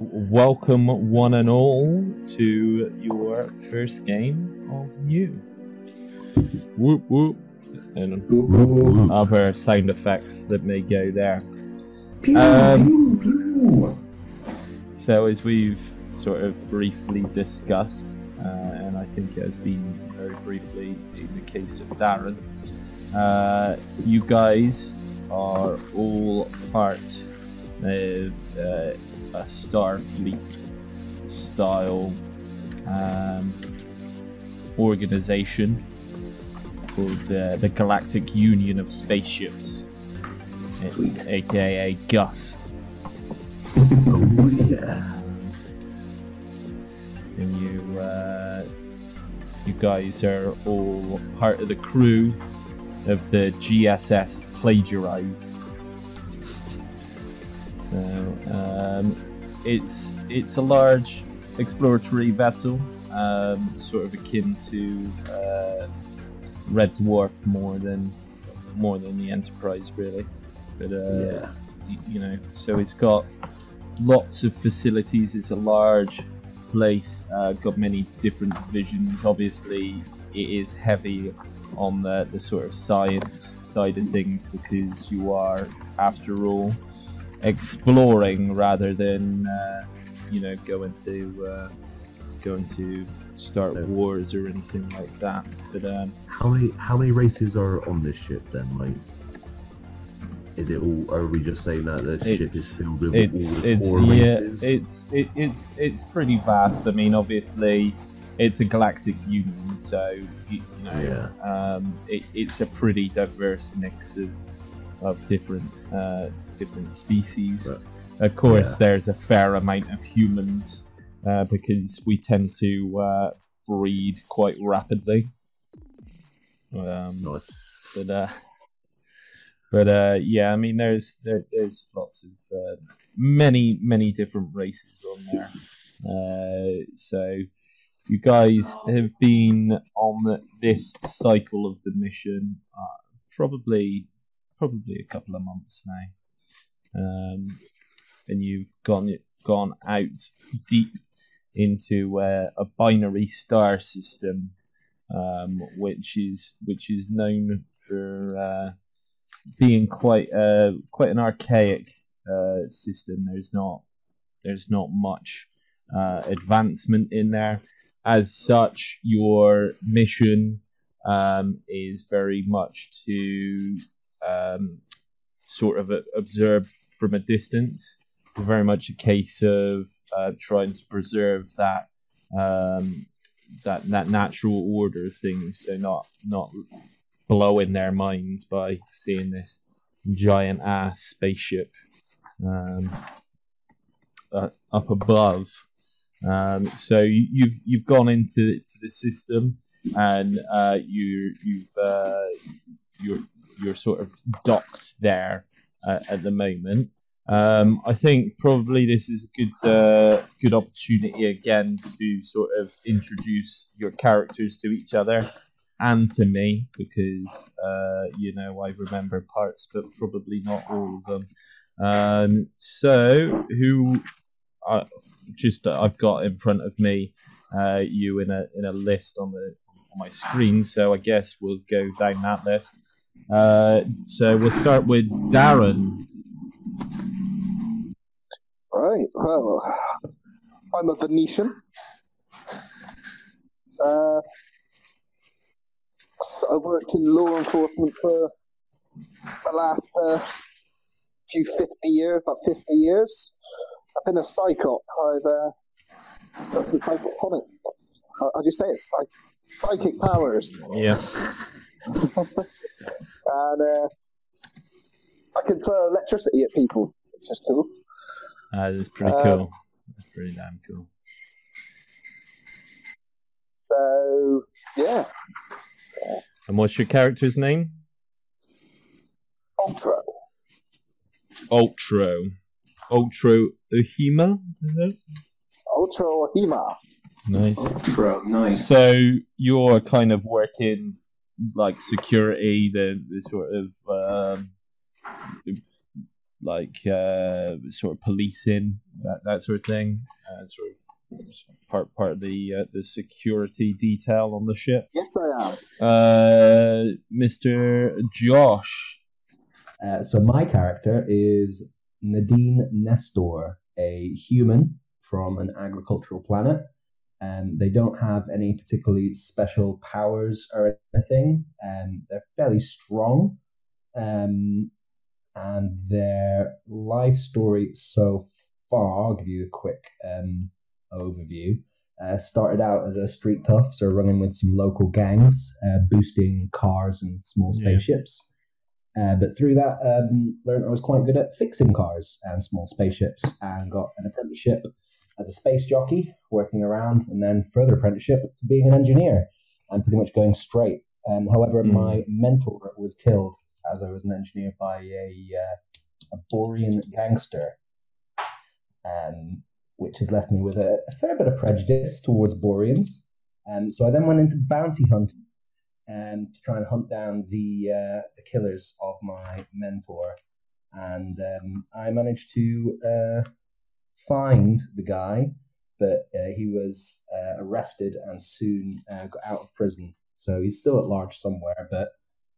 welcome one and all to your first game of new. Whoop whoop. And other sound effects that may go there. Pew, Um, so, as we've sort of briefly discussed, uh, and I think it has been very briefly in the case of Darren, uh, you guys are all part of uh, a Starfleet style um, organization called uh, the Galactic Union of Spaceships, Sweet. aka GUS. Oh yeah. and you uh, you guys are all part of the crew of the GSS Plagiarize. Um, it's it's a large exploratory vessel, um, sort of akin to uh, Red Dwarf more than more than the Enterprise, really. But uh, Yeah. y- you know, so it's got lots of facilities. It's a large place, uh, got many different divisions. Obviously, it is heavy on the, the sort of science side of things because you are, after all, exploring rather than uh, you know going to uh, going to start wars or anything like that. But um, How many how many races are on this ship then? Like, is it all? Are we just saying that the ship is filled with it's all the it's four yeah races? it's it, it's it's pretty vast. I mean, obviously, it's a galactic union, so you, you know, um, it, it's a pretty diverse mix of of different uh, different species. Of course, Yeah. there's a fair amount of humans uh, because we tend to uh, breed quite rapidly. Um, nice. but uh, but uh, yeah, I mean, there's there, there's lots of uh, many many different races on there. Uh, so you guys have been on this cycle of the mission uh, probably probably a couple of months now, um, and you've gone gone out deep into uh, a binary star system um, which is which is known for uh, being quite uh, quite an archaic uh, system. There's not there's not much uh, advancement in there. As such, your mission um, is very much to um, sort of uh, observe from a distance. Very much a case of uh, trying to preserve that um, that that natural order of things. So not not blowing their minds by seeing this giant ass spaceship um, uh, up above. Um, so you, you've you've gone into to the system and uh, you you've uh, you're you're sort of docked there uh, at the moment. Um, I think probably this is a good uh, good opportunity again to sort of introduce your characters to each other and to me because uh, you know I remember parts but probably not all of them. Um, so who I just I've got in front of me uh, you in a in a list on the on my screen. So I guess we'll go down that list. Uh, so we'll start with Darren. Right. Well, I'm a Venetian. Uh, I worked in law enforcement for the last uh, few 50 years, about 50 years. I've been a psychop. I've uh, got some how how do you say it? Psych- psychic powers. Yeah. and uh, I can throw electricity at people, which is cool. Uh, that's pretty Um, cool. That's pretty damn cool. So, yeah, And what's your character's name? Ultra. Ultra. Ultro Uhima, is it? Ultra or Hema. Nice. Bro, nice. So you're kind of working like security, the, the sort of um, like uh, sort of policing that that sort of thing, uh, sort of part part of the uh, the security detail on the ship. Yes, I am. Uh, Mr. Josh. Uh, so my character is Nadine Nestor, a human from an agricultural planet. Um, they don't have any particularly special powers or anything. Um, they're fairly strong. Um, and their life story so far, I'll give you a quick um, overview. Uh, started out as a street tough, so running with some local gangs, uh, boosting cars and small Yeah. spaceships. Uh, but through that, um, learned I was quite good at fixing cars and small spaceships, and got an apprenticeship as a space jockey, working around, and then further apprenticeship to being an engineer, and pretty much going straight. Um, however, Mm. my mentor was killed as I was an engineer by a uh, a Borean gangster, um, which has left me with a, a fair bit of prejudice towards Boreans. Um, so I then went into bounty hunting um, to try and hunt down the uh, the killers of my mentor, and um, I managed to uh, find the guy, but uh, he was uh, arrested and soon uh, got out of prison. So he's still at large somewhere, but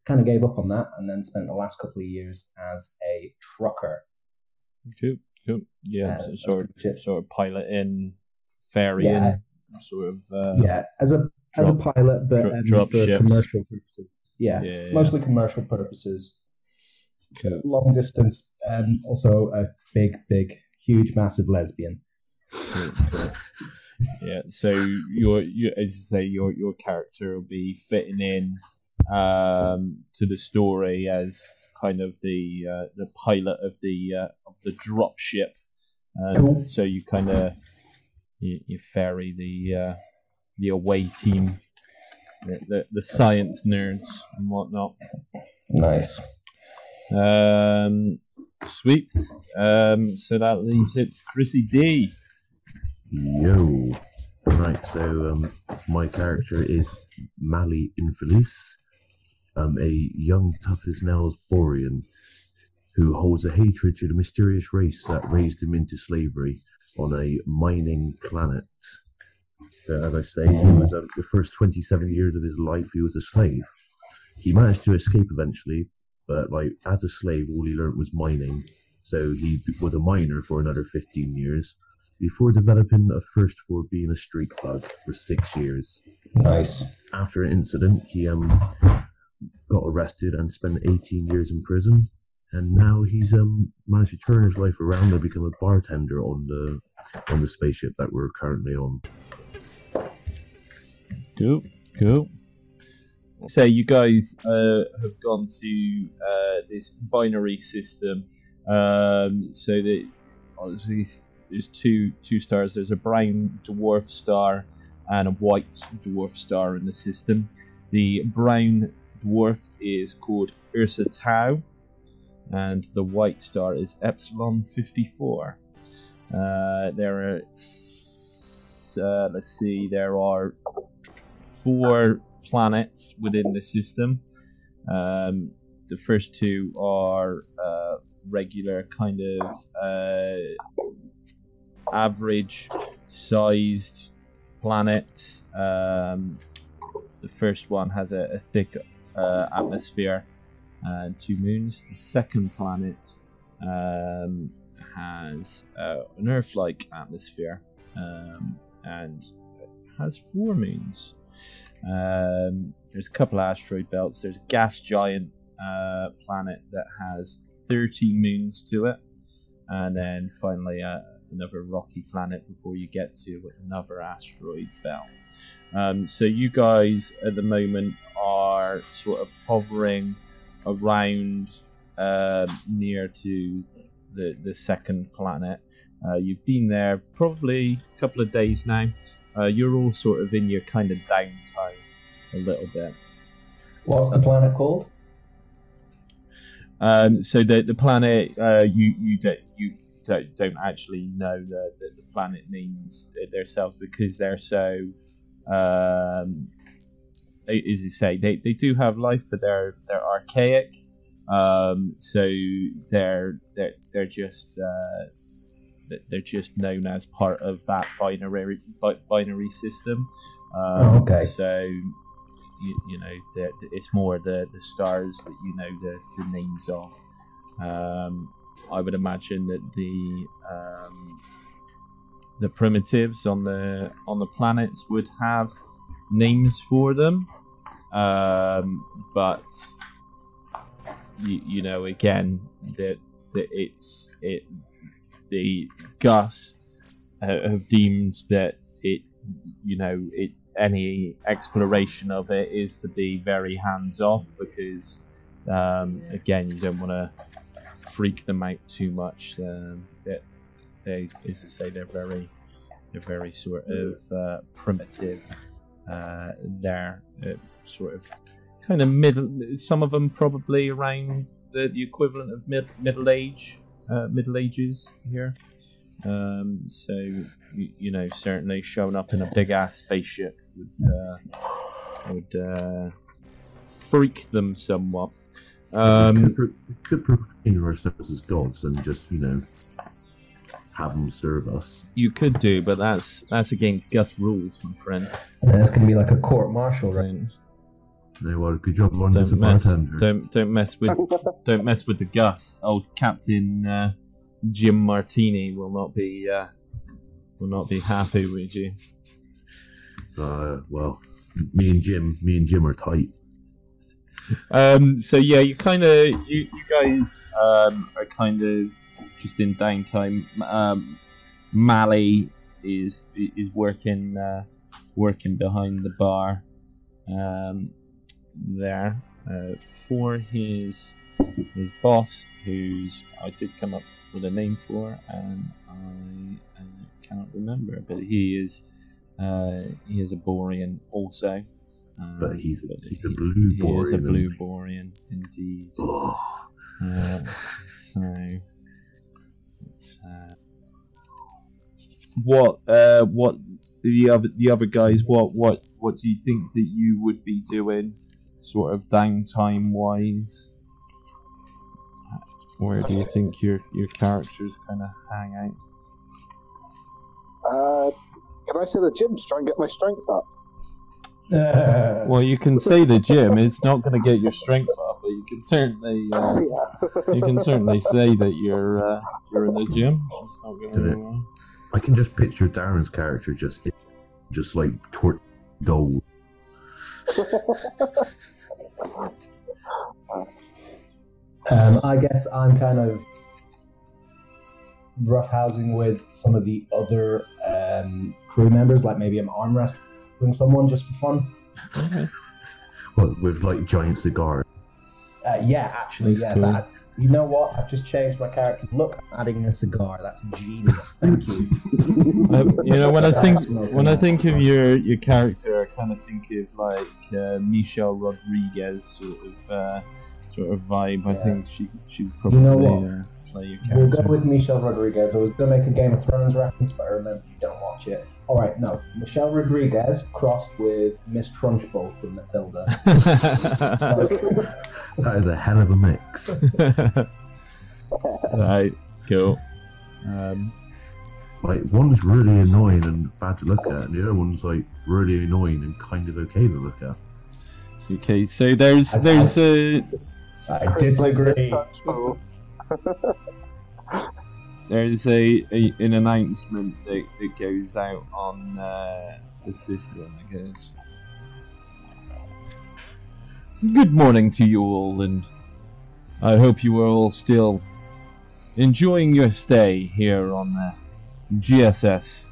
kind of gave up on that, and then spent the last couple of years as a trucker. Cool, cool. Yeah, Uh, so sort of, sort of piloting, ferrying, Yeah. sort of. Uh, yeah, as a as a pilot, but drop- um, drop for ships. commercial purposes. Yeah, yeah, yeah. mostly commercial purposes. Cool. Long distance, and also a big, big, huge, massive lesbian. Yeah. So your, your, as you say, your your character will be fitting in um, to the story as kind of the uh, the pilot of the uh, of the drop ship, and Cool. so you kind of you, you ferry the uh, the away team, the, the the science nerds and whatnot. Nice. Um, sweet. Um, so that leaves it to Chrissy D. Yo. Right, so um, my character is Mali Infelice, um, a young tough as nails Borean who holds a hatred to the mysterious race that raised him into slavery on a mining planet. So, as I say, he was um, the first 27 years of his life he was a slave. He managed to escape eventually, but like as a slave, all he learned was mining. So he was a miner for another 15 years before developing a thirst for being a street thug for six years. Nice. After an incident, he um got arrested and spent 18 years in prison, and now he's um managed to turn his life around and become a bartender on the on the spaceship that we're currently on. Cool, cool. So you guys uh, have gone to uh, this binary system. Um, so that obviously there's two two stars. There's a brown dwarf star and a white dwarf star in the system. The brown dwarf is called Ursa Tau, and the white star is Epsilon 54. Uh, there are uh, let's see, there are four planets within the system. Um, the first two are uh, regular kind of uh, average sized planets. Um, the first one has a, a thick uh, atmosphere and two moons. The second planet um, has uh, an Earth like atmosphere um, and has four moons. Um, there's a couple of asteroid belts. There's a gas giant uh, planet that has 30 moons to it, and then finally uh, another rocky planet before you get to another asteroid belt. Um, so you guys at the moment are sort of hovering around um near to the the second planet. Uh, you've been there probably a couple of days now. Uh, you're all sort of in your kind of downtime a little bit. What's the planet called? Um, so the the planet uh, you you don't you don't, don't actually know the, the, the planet names themselves because they're so um, as you say they, they do have life but they're they're archaic Um, so they're they're they're just uh, th- they're just known as part of that binary binary system. Um, Oh, okay. So you, you know the, the- it's more the, the stars that you know the, the names of. Um, I would imagine that the um, the primitives on the on the planets would have names for them, um, but you, you know again that that it's it the Gus uh, have deemed that it you know it any exploration of it is to be very hands off because um, again you don't want to freak them out too much. Um, that they, as I say, they're very they're very sort of uh, primitive. Uh, they're uh, sort of kind of middle. Some of them probably around the, the equivalent of mid, middle age, uh, middle ages here. Um, so you, you know, certainly showing up in a big ass spaceship would uh, would uh, freak them somewhat. Um, could, pro- could proclaim ourselves as gods and just, you know, have them serve us. you could do, but that's that's against Gus rules, my friend. And then it's going to be like a court martial, right? Don't, No, well, good job learning as a don't mess, bartender. don't don't mess with don't mess with the Gus. Old Captain uh, Jim Martini will not be uh, will not be happy with you. Uh, well, me and Jim, me and Jim are tight. Um, so yeah, you kind of you, you guys um, are kind of just in downtime. Um, Mally is is working uh, working behind the bar um, there uh, for his his boss, who's I did come up with a name for, and I uh, cannot remember, but he is uh, he is a Borean also. Um, But he's a- but he's a he- blue He is a Borean, blue? Borean, indeed. Ugh. Uh, so, uh, what uh, what the other the other guys? What what what do you think that you would be doing, sort of downtime wise? Where do you think your your characters kind of hang out? Uh, can I say the gym to try and get my strength up? Uh, Well, you can say the gym. It's not going to get your strength up, but you can certainly uh, yeah. you can certainly say that you're uh, you're in the gym. It's not going Did it? to. I can just picture Darren's character just, just like tort doll. Um, I guess I'm kind of roughhousing with some of the other um, crew members, like maybe I'm arm wrestling someone just for fun. What, with like giant cigar. Uh, yeah, actually, That's yeah. cool. That, you know what? I've just changed my character. Look, adding a cigar. That's genius. Thank you. Uh, you know, when I think when I think of your your character, I kind of think of like uh, Michelle Rodriguez sort of uh, sort of vibe. I think she she You probably know what? Uh, play your We'll character. go with Michelle Rodriguez. I was going to make a Game of Thrones reference, but I remember you don't watch it. All right, no. Michelle Rodriguez crossed with Miss Trunchbull from Matilda. That is a hell of a mix. right, cool. Um, Like one's really annoying and bad to look at, and the other one's like really annoying and kind of okay to look at. okay, so there's I- there's a I disagree. Trunchbull. there's a, a an announcement that, that goes out on uh, the system. I guess. Good morning to you all, and I hope you are all still enjoying your stay here on the GSS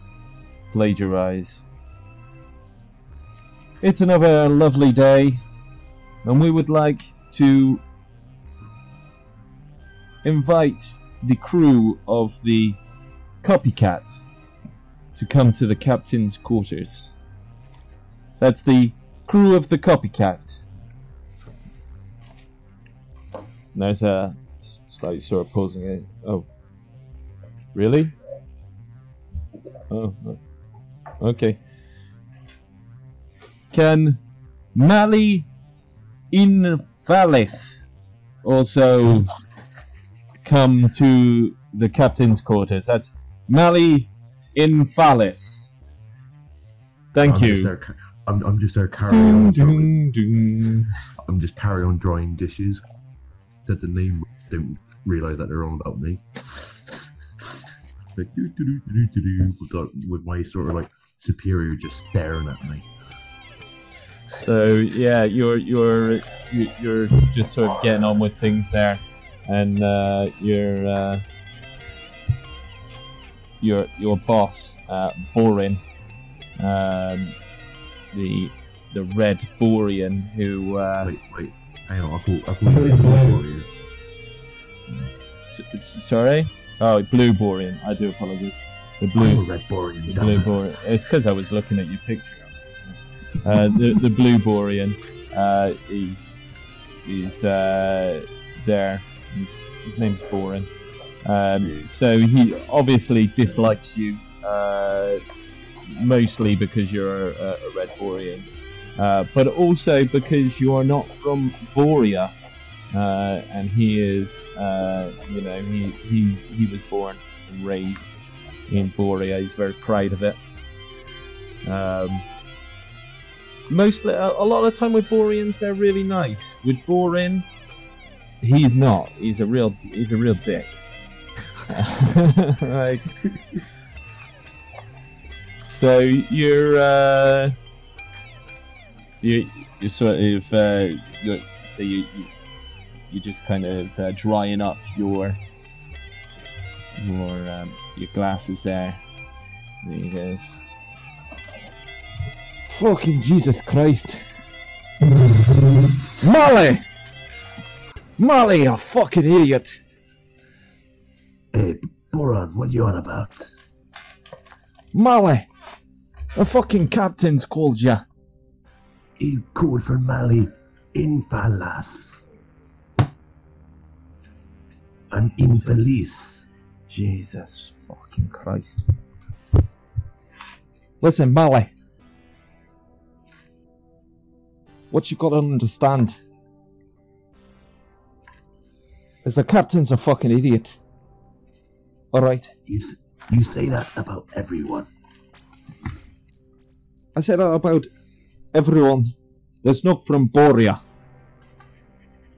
Plagiarize. It's another lovely day, and we would like to invite the crew of the Copycat to come to the captain's quarters. That's the crew of the Copycat. There's uh, a slight sort of pausing it. Oh, really? Oh, oh, okay. Can Mali Invalis also come to the captain's quarters. That's Mali Infalis. Thank I'm you. Just there, I'm, I'm just there carrying Dun, on. dun, dun. I'm just carrying on drawing dishes. Said the name, don't realise that they're on about me. Like, doo, with, the- with my sort of like superior just staring at me. So yeah, you're you're you're just sort of getting on with things there, and uh, your uh, your your boss, uh, Borin, um, the the red Borean who uh, Wait, wait, hang on. I thought I I thought thought it was blue. warrior. s- s- sorry, oh blue Borean. I do apologize. The I'm blue a red borean. the blue it. Borean. It's because I was looking at your picture. Uh, the the blue Borean uh, is is uh, there. His, his name's Borean. Um, so he obviously dislikes you, uh, mostly because you're a, a red Borean, uh, but also because you are not from Borea. Uh, and he is, uh, you know, he, he he was born and raised in Borea. He's very proud of it. Um, mostly, a, a lot of the time with Boreans, they're really nice. With Borean, he's not. He's a real, he's a real dick. like, so you're, uh, you you're sort of, uh, you're, so you, you you're just kind of uh, drying up your your um, your glasses there. There he goes. Fucking Jesus Christ. Molly! Molly, you fucking idiot! Hey, Boran, what you on about? Molly! The fucking captain's called you. He called for Mali Infalas. I'm infeliz. Jesus fucking Christ. Listen, Molly. What you gotta understand is the captain's a fucking idiot. Alright? You, you say that about everyone. I said that about everyone that's not from Borea.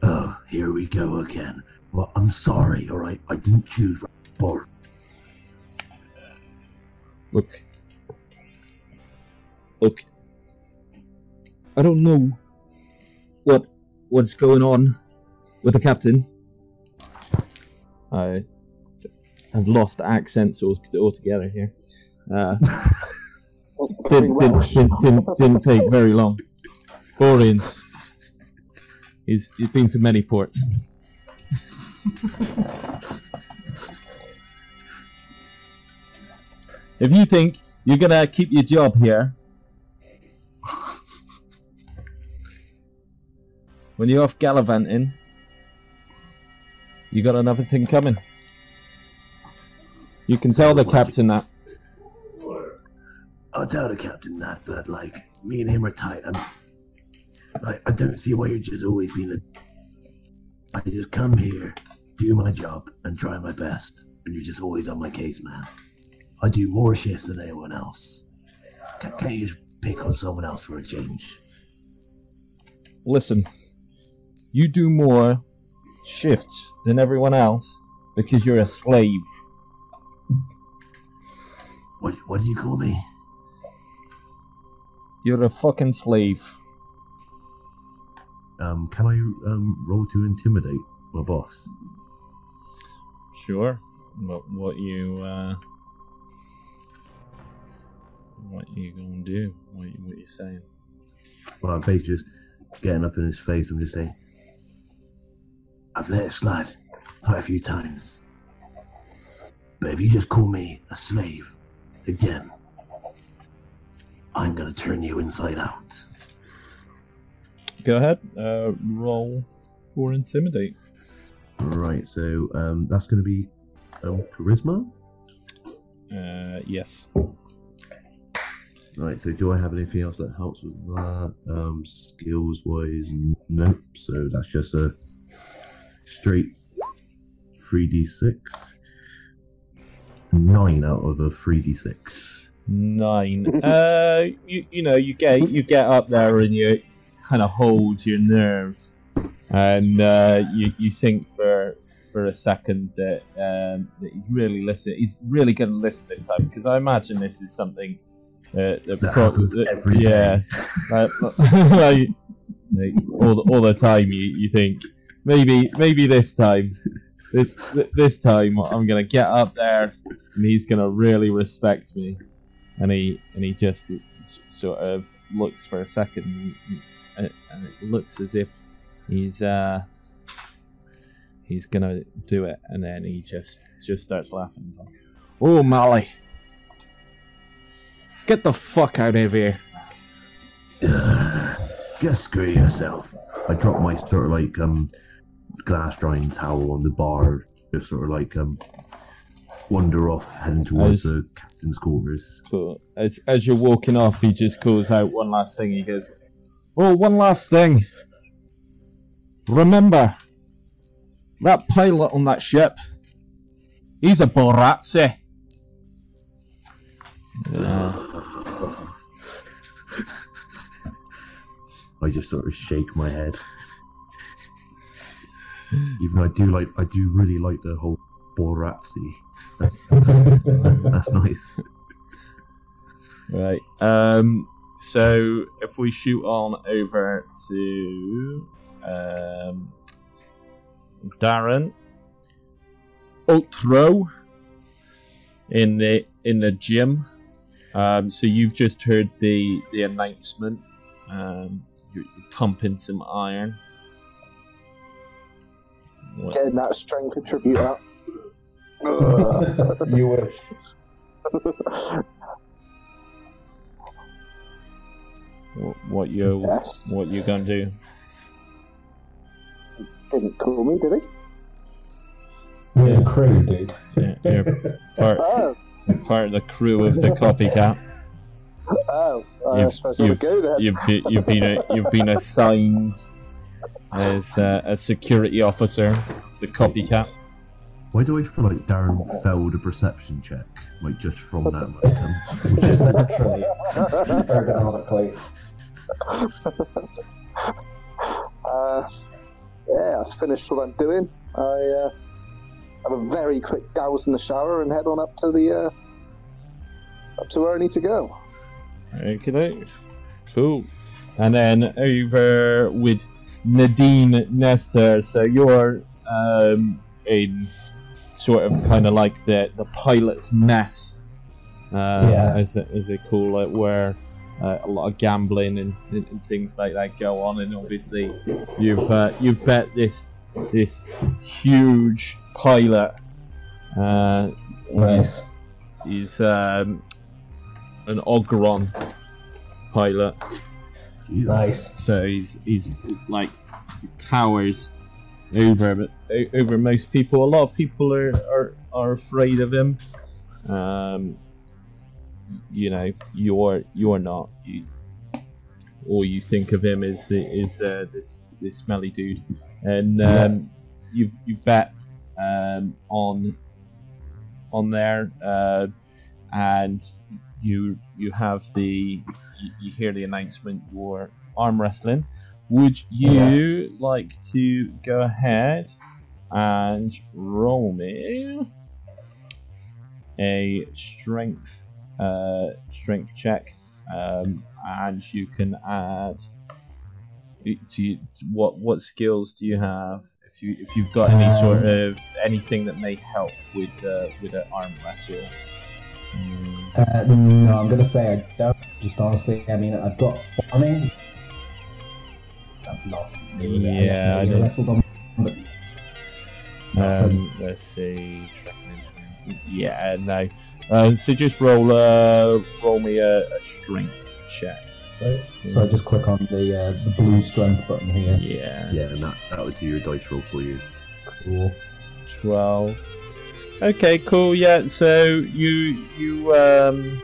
Oh, here we go again. Well, I'm sorry, alright? I didn't choose Bor. Look. Look. I don't know what what's going on with the captain. I have lost accents al- altogether here. Uh, didn't, didn't, didn't, didn't, didn't take very long. Boreans. He's, he's been to many ports. if you think you're gonna keep your job here, when you're off gallivanting, you got another thing coming. You can tell the captain that. I'll tell the captain that, but like, me and him are tight. I'm, I, I don't see why you're just always being a. I just come here, do my job, and try my best, and you're just always on my case, man. I do more shifts than anyone else. Can, can't you just pick on someone else for a change? listen, you do more shifts than everyone else because you're a slave. What What do you call me? You're a fucking slave. Um, can I um roll to intimidate my boss? Sure. What what you uh what you gonna do? What you, what you saying? Well, I'm basically just getting up in his face. I'm just saying, I've let it slide quite a few times. But if you just call me a slave again, I'm gonna turn you inside out. Go ahead. Uh, roll for intimidate. Right, so um, that's gonna be um, charisma. Uh, yes. Right, so do I have anything else that helps with that? Um, skills wise, nope. So that's just a straight 3d6. Nine out of a 3d6. Nine. uh, you you know you get you get up there and you kind of hold your nerves, and uh, you you think for for a second that um, that he's really listening. He's really going to listen this time because I imagine this is something uh, that, That pro- that- every yeah, like, like, all the, all the time you, you think maybe maybe this time. This th- this time I'm gonna get up there and he's gonna really respect me. And he and he just sort of looks for a second and and it looks as if he's uh he's gonna do it. And then he just just starts laughing. He's like oh Molly get the fuck out of here. Just screw yourself. I dropped my sort of like um glass drying towel on the bar, just sort of like um wander off, heading towards As- the captain's quarters. Cool. As as you're walking off, he just calls out one last thing. He goes, "Oh, one last thing. Remember that pilot on that ship? He's a Boratsi." Yeah. I just sort of shake my head. Even though I do like, I do really like the whole Boratsi. That's, that's nice. Right. Um. So if we shoot on over to um, Darren Outro in the in the gym. Um. So you've just heard the the announcement. Um. You're, you're pumping some iron. What, Getting that strength attribute up. you wish. what, what you yes. what you gonna do? Didn't call me, did he? We're the crew, dude. Yeah, you're part, Oh, part of the crew of the copycat. oh. I You've- suppose I would go then. You've been, you've been a, you've been assigned as uh, a security officer, the copycat. Why do I feel like Darren failed a perception check? Like just from that, like, um, Just naturally, ergonomically. Uh, yeah, I've finished what I'm doing. I uh, have a very quick douse in the shower and head on up to the uh, up to where I need to go. Okay, cool. And then over with Nadine Nestor. So you're um, in sort of kind of like the the pilot's mess, uh, Yeah. as they- as they call it, where uh, a lot of gambling and, and, and things like that go on. And obviously, you've uh, you've bet this this huge pilot. Uh, Nice. He's um, an Ogron pilot, Jesus. Nice. so he's he's like towers over over most people. A lot of people are are, are afraid of him. Um, you know, you're you're not. You, all you think of him is is uh, this this smelly dude, and um, you've you bet um, on on there, uh, and you you have the you, you hear the announcement you're arm wrestling. Would you like to go ahead and roll me a strength uh, strength check, um, and you can add. You, what what skills do you have? If you if you've got any sort of anything that may help with uh, with an arm wrestle. Uh, no, I'm gonna say I don't. Just honestly, I mean, I've got farming. That's not. Yeah, I I know. wrestled on, but Um, let's see. Yeah, no. Um, so just roll uh, roll me a, a strength check. so, so I just click on the uh, the blue strength button here. Yeah. Yeah, and that, that would do your dice roll for you. Cool. 12 okay cool yeah so you you um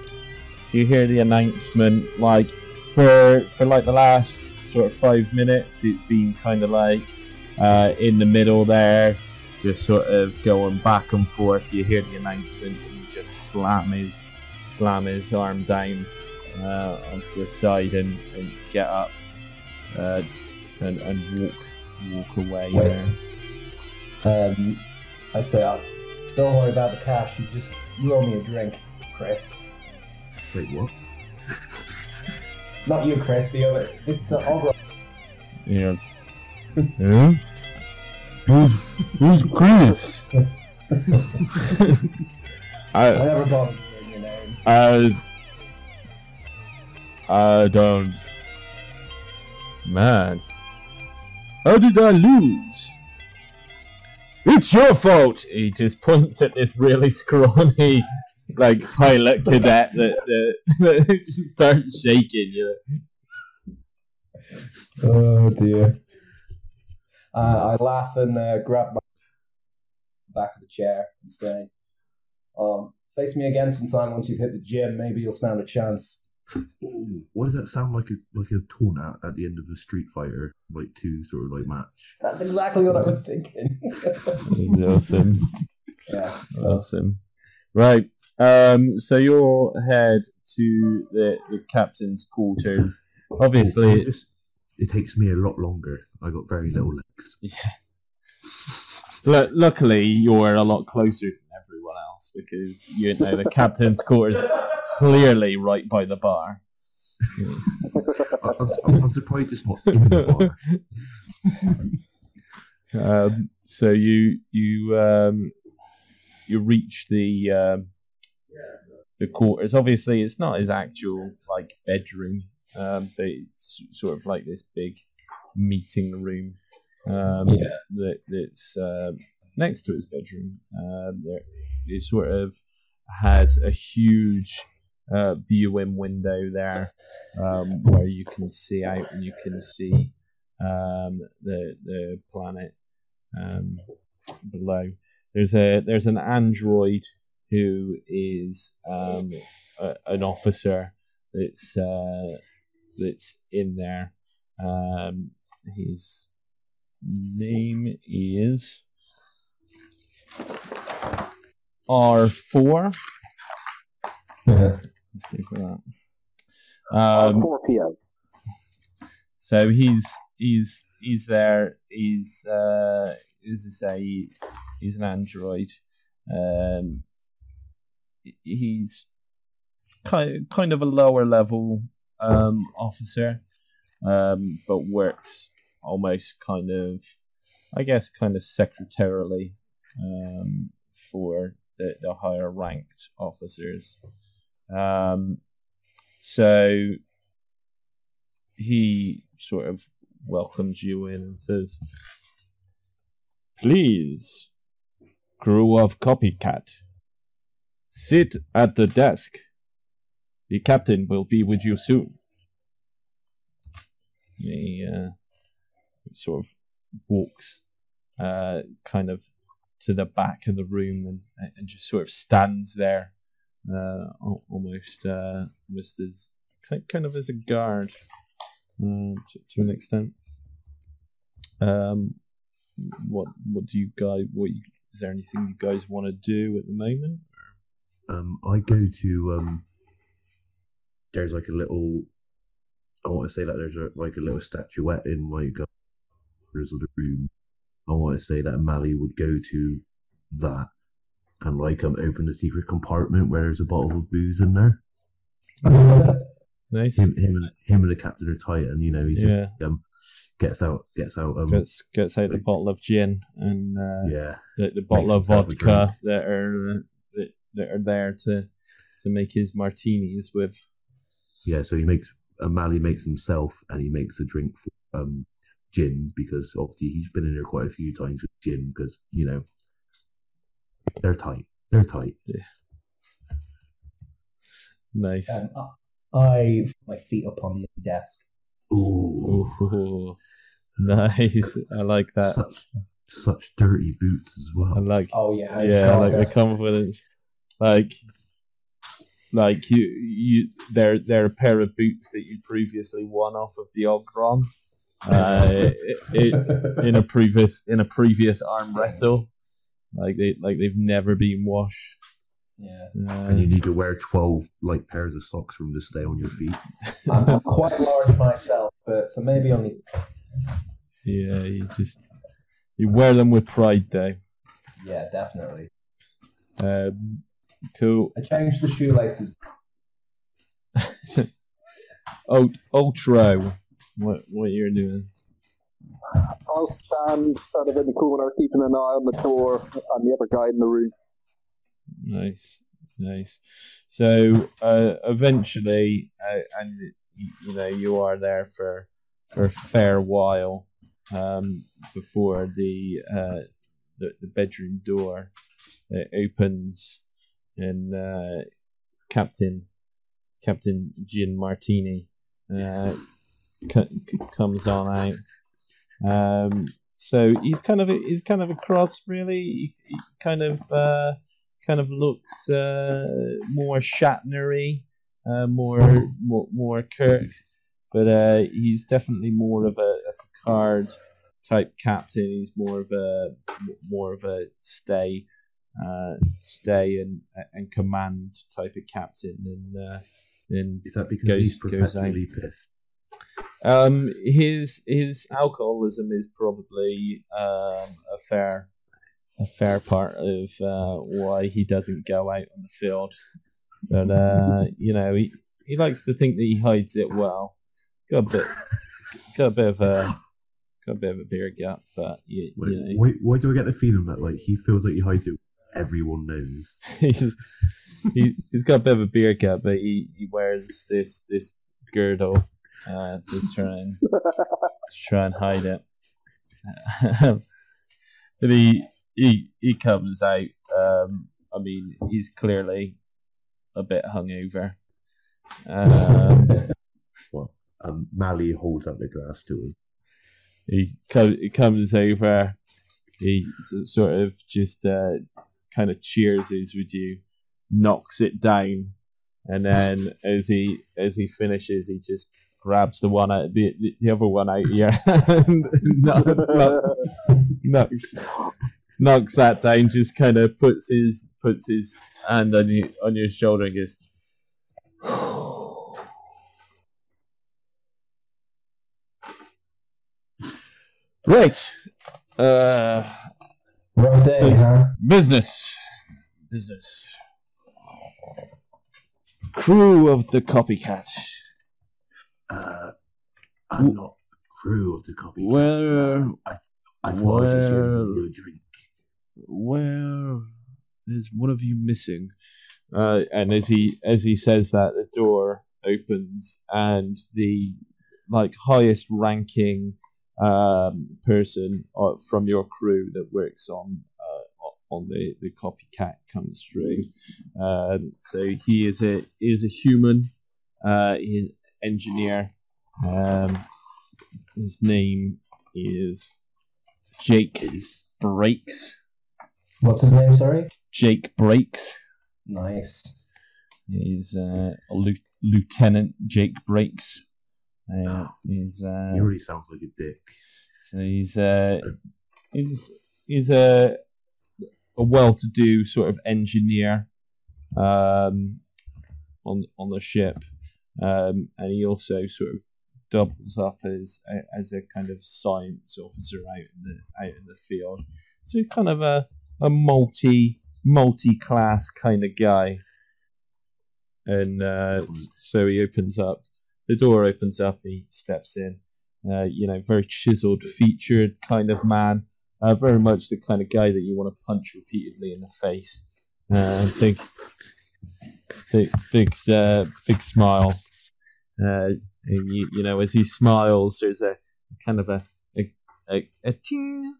you hear the announcement like for for like the last sort of five minutes it's been kind of like uh, in the middle there, just sort of going back and forth. You hear the announcement, and you just slam his slam his arm down uh, onto the side and, and get up uh, and, and walk walk away Wait. there. Um, I say, uh, don't worry about the cash. You just you owe me a drink, Chris. Wait, what? Not you, Chris. The other. This is ogre. Yeah. yeah? Who's, who's Chris? I I, never bothered your name. I, I don't. Man, how did I lose? It's your fault. He just points at this really scrawny, like pilot cadet that, that, that just starts shaking. You know. Oh dear. Uh, I laugh and uh, grab my back of the chair and say, um, "Face me again sometime once you've hit the gym. Maybe you'll stand a chance." Ooh, what does that sound like? A like a taunt at, at the end of a Street Fighter like two sort of like match. That's exactly what I was thinking. awesome. yeah. Awesome. Right. Um, so you'll head to the, the captain's quarters. Oh, Obviously, just- it takes me a lot longer. I got very little legs. lu- luckily you're a lot closer than everyone else because you know the captain's quarters are clearly right by the bar. I, I'm, I'm, I'm surprised it's not in the bar. Um, so you you um, you reach the um, the quarters. Obviously, it's not his actual like bedroom, um, but it's sort of like this big meeting room um, Yeah. that that's uh, next to his bedroom. Um, there, it sort of has a huge uh, viewing window there um, where you can see out and you can see um, the the planet um, below. There's a there's an android who is um, a, an officer that's uh, that's in there. Um, his name is R four. Look at that. Um, 4 p.m. so he's he's he's there. He's uh, as I say, he's an android. Um, he's kind kind of a lower level um, officer, um, but works almost kind of, I guess, kind of secretarially um, for the, the higher ranked officers. Um, so he sort of welcomes you in and says, Please, crew of Copycat, sit at the desk. The captain will be with you soon. He uh, sort of walks uh, kind of to the back of the room and, and just sort of stands there almost uh, almost as kind of as a guard uh, to, to an extent. Um, what what do you guys? What you, is there anything you guys want to do at the moment? Um, I go to um. There's like a little. I want to say that there's a, like a little statuette in like a of the room. I want to say that Mally would go to that and like um open the secret compartment where there's a bottle of booze in there. Nice. Him, him and him and the captain are tight, and you know he just Yeah. um gets out gets out um Gets gets out the bottle of gin and uh, yeah the, the bottle of vodka that are uh, that, that are there to to make his martinis with. yeah. So he makes Mally makes himself, and he makes a drink for um gin because obviously he's been in there quite a few times with gin because you know they're tight. They're tight. Yeah. Nice. Um, I put my feet up on the desk. Ooh, Ooh, nice. I like that. such such dirty boots as well. I like. Oh yeah, Yeah, I like the confidence. Like, like you, you. They're they're a pair of boots that you previously won off of the Ogron. uh, i- in a previous in a previous arm wrestle. Like they like they've never been washed. yeah. Uh, And you need to wear 12 like pairs of socks for them to stay on your feet. I'm, I'm quite large myself, but so maybe only. yeah, you just you wear them with pride, though. Yeah, definitely. Um, cool. I changed the shoelaces. Oh, Ultra, what what you're doing? I'll stand sort of in the corner, keeping an eye on the door and the other guy in the room. Nice, nice. So uh, eventually, uh, and you, know you are there for for a fair while um, before the, uh, the the bedroom door uh, opens, and uh, Captain Captain Gin Martini uh, c- c- comes on out. Um, so he's kind of a, he's kind of a cross, really. He, he kind of uh, kind of looks uh, more Shatnery, uh, more, more more Kirk, but uh, he's definitely more of a, a Picard type captain. He's more of a more of a stay, uh, stay and and command type of captain than uh, than Is that because Goes- he's perpetually pissed? Um, his his alcoholism is probably um, a fair a fair part of uh, why he doesn't go out on the field. But uh, you know, he, he likes to think that he hides it well. Got a bit got a bit of a got a bit of a beer gut, but you, Wait, you know, why, why do I get the feeling that like he feels like he hides it? Everyone knows. he's he, he's got a bit of a beer gut, but he, he wears this this girdle uh, to try and to try and hide it. but he he he comes out. Um, I mean, he's clearly a bit hungover. Um, well, Um, Mally holds up the glass to him. he, co- he comes over. He sort of just uh, kind of cheerses with you, knocks it down, and then as he as he finishes, he just grabs the one out the, the other one out here and knock- knock- knocks knocks that down. Just kind of puts his puts his hand on you on your shoulder and goes. Right. Uh, Rough day, Yes. huh? business. Business. Crew of the copycat. Uh, I'm not crew of the copy. Where- I, I thought I was just here to where- you a drink. Where there's one of you missing. Uh, and as he as he says that, the door opens and the like highest ranking um, person uh, from your crew that works on uh, on the, the copycat comes through. Um, so he is a is a human, uh, an engineer. Um, his name is Jake Breaks. What's his name? Sorry. Jake Breaks. Nice. He's uh, a Lieutenant Jake Breaks. Uh, he's uh, he already sounds like a dick. so he's uh, he's he's a a well-to-do sort of engineer um, on on the ship, um, and he also sort of doubles up as a, as a kind of science officer out in the out in the field. So kind of a a multi multi-class kind of guy. And uh, so he opens up the door opens up. He steps in. Uh, you know, very chiseled, featured kind of man. Uh, very much the kind of guy that you want to punch repeatedly in the face. Uh, big, big, big, uh, big smile. Uh, and you, you know, as he smiles, there's a kind of a a a, a ting,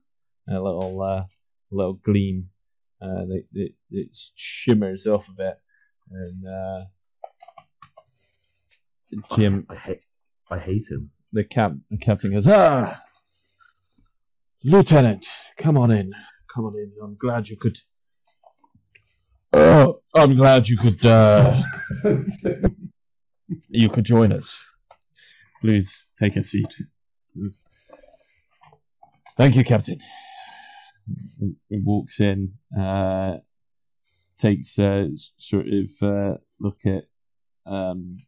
a little uh, little gleam uh, that, that, that shimmers off of it, and uh, Jim I hate. I hate him. the cap the captain goes, Ah Lieutenant, come on in. Come on in. I'm glad you could Oh I'm glad you could uh you could join us. Please take a seat. Thank you, Captain. Walks in, uh, takes a sort of uh, look at um,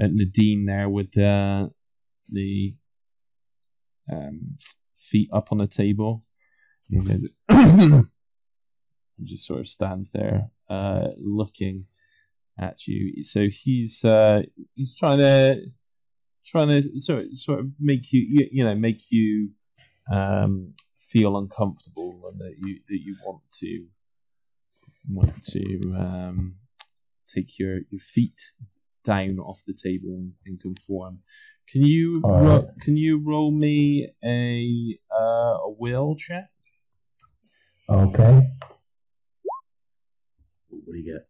at Nadine there with uh, the um, feet up on the table. And just sort of stands there, uh, looking at you. So he's uh, he's trying to trying to sort of, sort of make you, you you know make you um, feel uncomfortable and that you that you want to want to um, take your, your feet down off the table and, and conform. Can you All ro- can you roll me a uh, a will check? Okay. What do you get?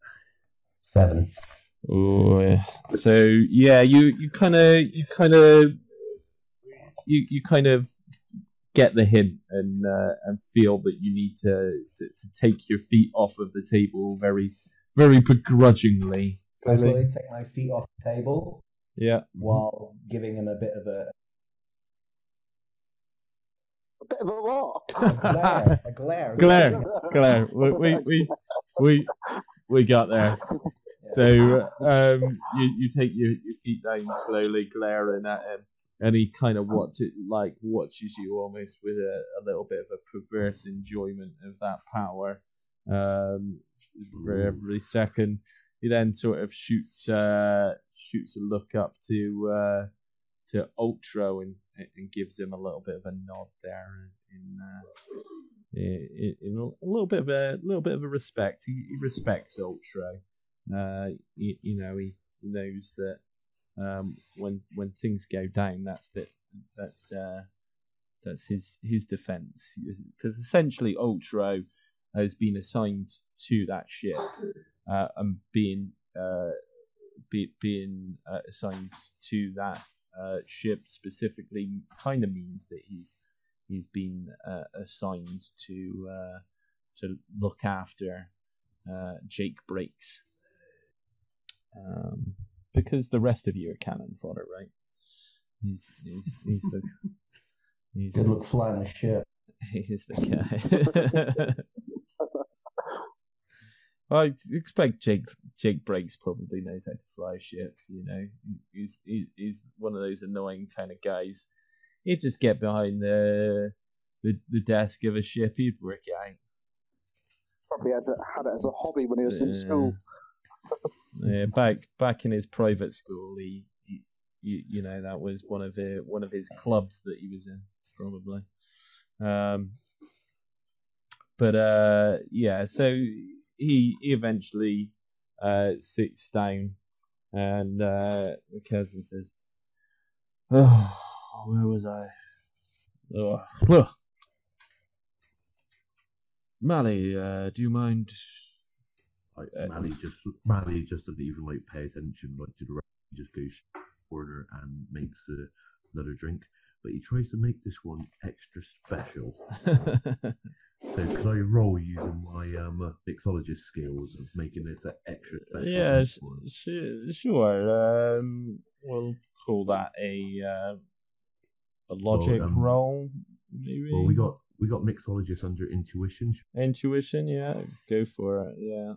Seven. Oh, yeah. so yeah, you you kind of you kind of you you kind of get the hint and uh, and feel that you need to, to to take your feet off of the table very very begrudgingly. I slowly take my feet off the table Yeah. while giving him a bit of a, A bit of a what? a glare. A glare. Glare. Claire, we we we we, we got there. So um, you you take your, your feet down slowly, glaring at him, and he kind of watch it like watches you almost with a, a little bit of a perverse enjoyment of that power. Um, for every second, he then sort of shoots uh, shoots a look up to uh, to Ultra and and gives him a little bit of a nod there in. Uh, in, a little bit of a little bit of a respect. He, he respects Ultra. Uh, you, you know, he, knows that um, when when things go down, that's that that's uh, that's his his defense. Because essentially, Ultra has been assigned to that ship uh, and being uh, be, being uh, assigned to that uh, ship specifically kind of means that he's he's been uh, assigned to uh, to look after uh, Jake Breaks. Um, because the rest of you are cannon fodder, right? He's he's he's the he's Good the, luck flying the ship. he's the guy. I expect Jake Jake Breaks probably knows how to fly a ship. You know, he's he's one of those annoying kind of guys. He'd just get behind the the, the desk of a ship. He'd work it out. Probably has a, had it as a hobby when he was in school. Yeah, back back in his private school, he, he you, you know that was one of the one of his clubs that he was in probably. Um, but uh, yeah, so he he eventually uh, sits down, and uh, the cousin says, "Oh, where was I? Oh, ugh. Mally, uh, do you mind?" Like Uh, Mally just Mally just doesn't even like pay attention like to the rest. He just goes order and makes uh, another drink. But he tries to make this one extra special. So could I roll using my um, mixologist skills of making this an extra special? yeah, sh- sh- sure. Um, we'll call that a uh, a logic um, roll, maybe. Well, we got we got mixologist under intuition. intuition. Yeah, go for it. Yeah.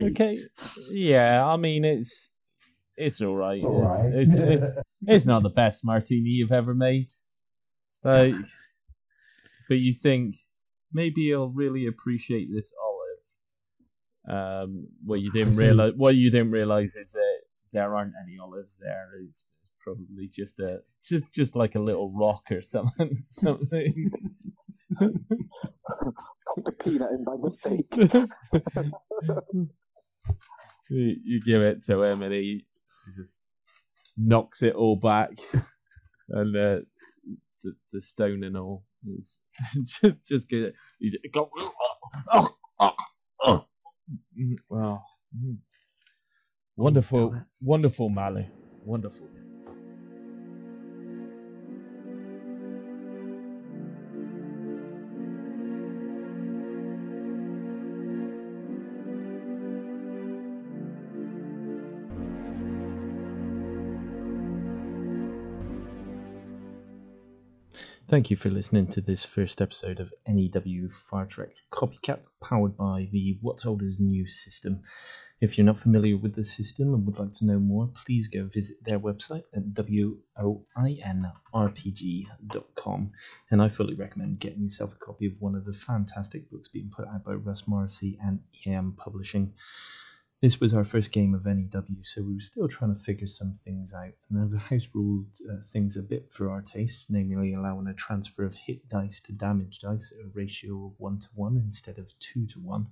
Okay. Yeah, I mean it's it's all right. It's all It's, it's, it's it's not the best martini you've ever made. Like, but you think maybe you'll really appreciate this. Um, what you didn't realize, what you didn't realize is that there aren't any olives there. It's, it's probably just a just just like a little rock or something. something. Popped a peanut in by mistake. you, you give it to him and he, he just knocks it all back and uh, the, the stone and all is just just get it you just go oh, oh, oh. Mm, wow Mm. wonderful wonderful Mally, wonderful Thank you for listening to this first episode of NEW Far Trek Copycat, powered by the What's New system. If you're not familiar with the system and would like to know more, please go visit their website at woinrpg.com. And I fully recommend getting yourself a copy of one of the fantastic books being put out by Russ Morrissey and EN Publishing. This was our first game of NEW, so we were still trying to figure some things out, and the house ruled uh, things a bit for our taste, namely allowing a transfer of hit dice to damage dice at a ratio of 1 to 1 instead of 2 to 1.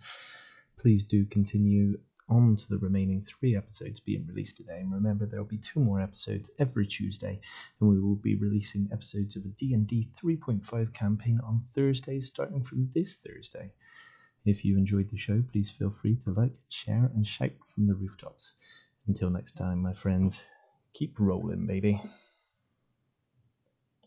Please do continue on to the remaining three episodes being released today, and remember there will be two more episodes every Tuesday, and we will be releasing episodes of a D&D 3.5 campaign on Thursdays starting from this Thursday. If you enjoyed the show, please feel free to like, share, and shout from the rooftops. Until next time, my friends, keep rolling, baby.